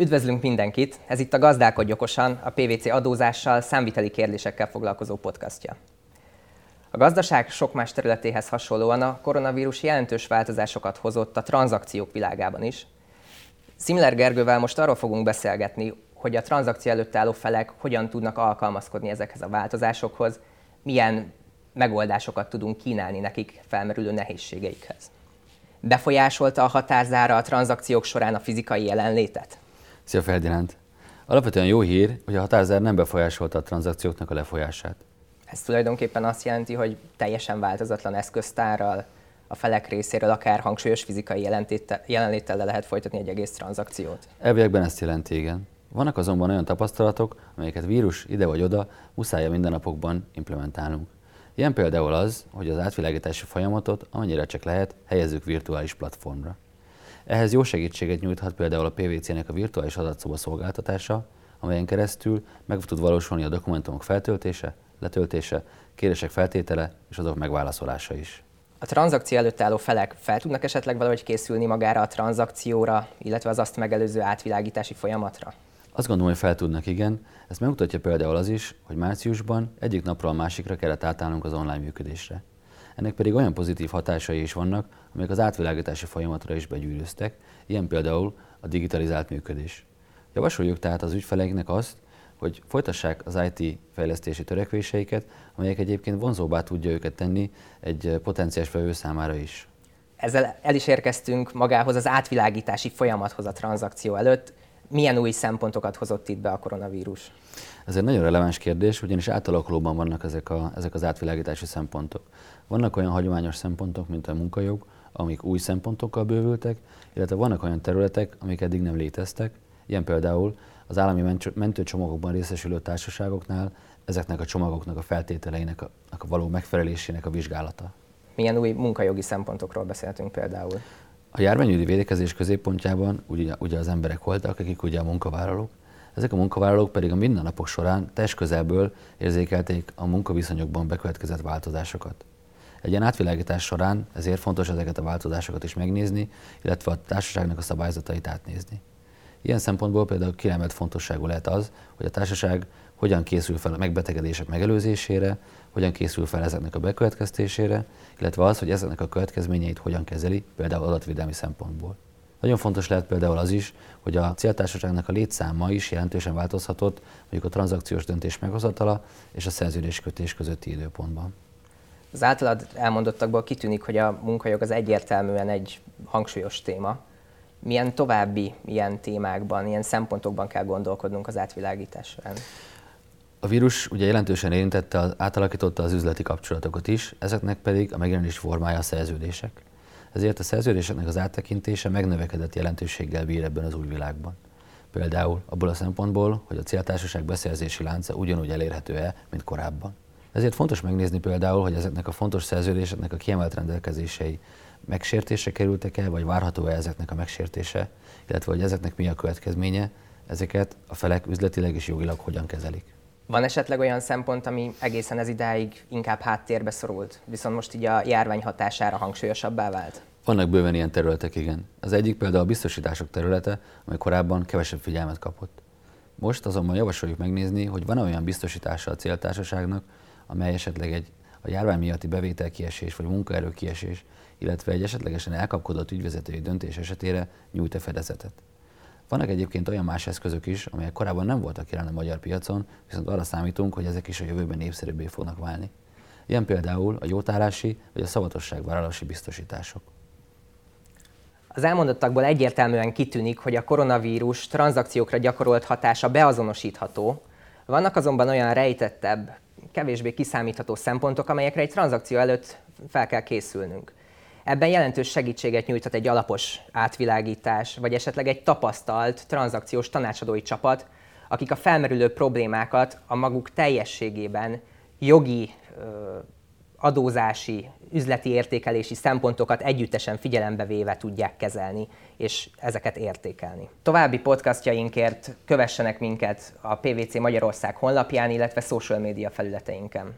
Üdvözlünk mindenkit! Ez itt a Gazdálkodj okosan, a PVC adózással, számviteli kérdésekkel foglalkozó podcastja. A gazdaság sok más területéhez hasonlóan a koronavírus jelentős változásokat hozott a tranzakciók világában is. Szimler Gergővel most arról fogunk beszélgetni, hogy a tranzakció előtt álló felek hogyan tudnak alkalmazkodni ezekhez a változásokhoz, milyen megoldásokat tudunk kínálni nekik felmerülő nehézségeikhez. Befolyásolta a határzára a tranzakciók során a fizikai jelenlétet? Szia Ferdinánd! Alapvetően jó hír, hogy a határzár nem befolyásolta a tranzakcióknak a lefolyását. Ez tulajdonképpen azt jelenti, hogy teljesen változatlan eszköztárral, a felek részéről akár hangsúlyos fizikai jelenléttel le lehet folytatni egy egész tranzakciót. Elviekben ezt jelenti, igen. Vannak azonban olyan tapasztalatok, amelyeket vírus ide vagy oda muszáj a mindennapokban implementálnunk. Ilyen például az, hogy az átvilágítási folyamatot, amennyire csak lehet, helyezzük virtuális platformra. Ehhez jó segítséget nyújthat például a PVC-nek a virtuális adatszoba szolgáltatása, amelyen keresztül meg tud valósulni a dokumentumok feltöltése, letöltése, kérések feltétele és azok megválaszolása is. A tranzakció előtt álló felek fel tudnak esetleg valahogy készülni magára a tranzakcióra, illetve az azt megelőző átvilágítási folyamatra? Azt gondolom, hogy fel tudnak, igen. Ezt megmutatja például az is, hogy márciusban egyik napról a másikra kellett átállnunk az online működésre. Ennek pedig olyan pozitív hatásai is vannak, amelyek az átvilágítási folyamatra is begyűrűztek, ilyen például a digitalizált működés. Javasoljuk tehát az ügyfeleinknek azt, hogy folytassák az IT fejlesztési törekvéseiket, amelyek egyébként vonzóbbá tudja őket tenni egy potenciális vevő számára is. Ezzel el is érkeztünk magához az átvilágítási folyamathoz a tranzakció előtt. Milyen új szempontokat hozott itt be a koronavírus? Ez egy nagyon releváns kérdés, ugyanis átalakulóban vannak ezek, a, ezek az átvilágítási szempontok. Vannak olyan hagyományos szempontok, mint a munkajog, amik új szempontokkal bővültek, illetve vannak olyan területek, amik eddig nem léteztek, ilyen például az állami mentőcsomagokban részesülő társaságoknál ezeknek a csomagoknak a feltételeinek a, a való megfelelésének a vizsgálata. Milyen új munkajogi szempontokról beszéltünk például? A járványügyi védekezés középpontjában ugye, ugye az emberek voltak, akik ugye a munkavállalók, ezek a munkavállalók pedig a mindennapok során testközelből érzékelték a munkaviszonyokban bekövetkezett változásokat. Egy ilyen átvilágítás során ezért fontos ezeket a változásokat is megnézni, illetve a társaságnak a szabályzatait átnézni. Ilyen szempontból például kiemelt fontosságú lehet az, hogy a társaság hogyan készül fel a megbetegedések megelőzésére, hogyan készül fel ezeknek a bekövetkeztésére, illetve az, hogy ezeknek a következményeit hogyan kezeli, például adatvédelmi szempontból. Nagyon fontos lehet például az is, hogy a céltársaságnak a létszáma is jelentősen változhatott, mondjuk a tranzakciós döntés meghozatala és a szerződéskötés közötti időpontban. Az általad elmondottakból kitűnik, hogy a munkajog az egyértelműen egy hangsúlyos téma. Milyen további ilyen témákban, ilyen szempontokban kell gondolkodnunk az átvilágítás során? A vírus ugye jelentősen érintette, átalakította az üzleti kapcsolatokat is, ezeknek pedig a megjelenés formája a szerződések. Ezért a szerződéseknek az áttekintése megnövekedett jelentőséggel bír ebben az új világban. Például abból a szempontból, hogy a céltársaság beszerzési lánca ugyanúgy elérhető-e, mint korábban. Ezért fontos megnézni például, hogy ezeknek a fontos szerződéseknek a kiemelt rendelkezései megsértése kerültek-e, vagy várható-e ezeknek a megsértése, illetve hogy ezeknek mi a következménye, ezeket a felek üzletileg és jogilag hogyan kezelik. Van esetleg olyan szempont, ami egészen ez idáig inkább háttérbe szorult, viszont most így a járvány hatására hangsúlyosabbá vált? Vannak bőven ilyen területek, igen. Az egyik például a biztosítások területe, amely korábban kevesebb figyelmet kapott. Most azonban javasoljuk megnézni, hogy van olyan biztosítása a céltársaságnak, amely esetleg egy a járvány miatti bevételkiesés vagy munkaerő kiesés, illetve egy esetlegesen elkapkodott ügyvezetői döntés esetére nyújt-e fedezetet. Vannak egyébként olyan más eszközök is, amelyek korábban nem voltak jelen a magyar piacon, viszont arra számítunk, hogy ezek is a jövőben népszerűbbé fognak válni. Ilyen például a jótállási vagy a szavatosságvállalási biztosítások. Az elmondottakból egyértelműen kitűnik, hogy a koronavírus tranzakciókra gyakorolt hatása beazonosítható, vannak azonban olyan rejtettebb, kevésbé kiszámítható szempontok, amelyekre egy tranzakció előtt fel kell készülnünk. Ebben jelentős segítséget nyújthat egy alapos átvilágítás, vagy esetleg egy tapasztalt tranzakciós tanácsadói csapat, akik a felmerülő problémákat a maguk teljességében jogi, adózási, üzleti értékelési szempontokat együttesen figyelembe véve tudják kezelni, és ezeket értékelni. További podcastjainkért kövessenek minket a PVC Magyarország honlapján, illetve social média felületeinken.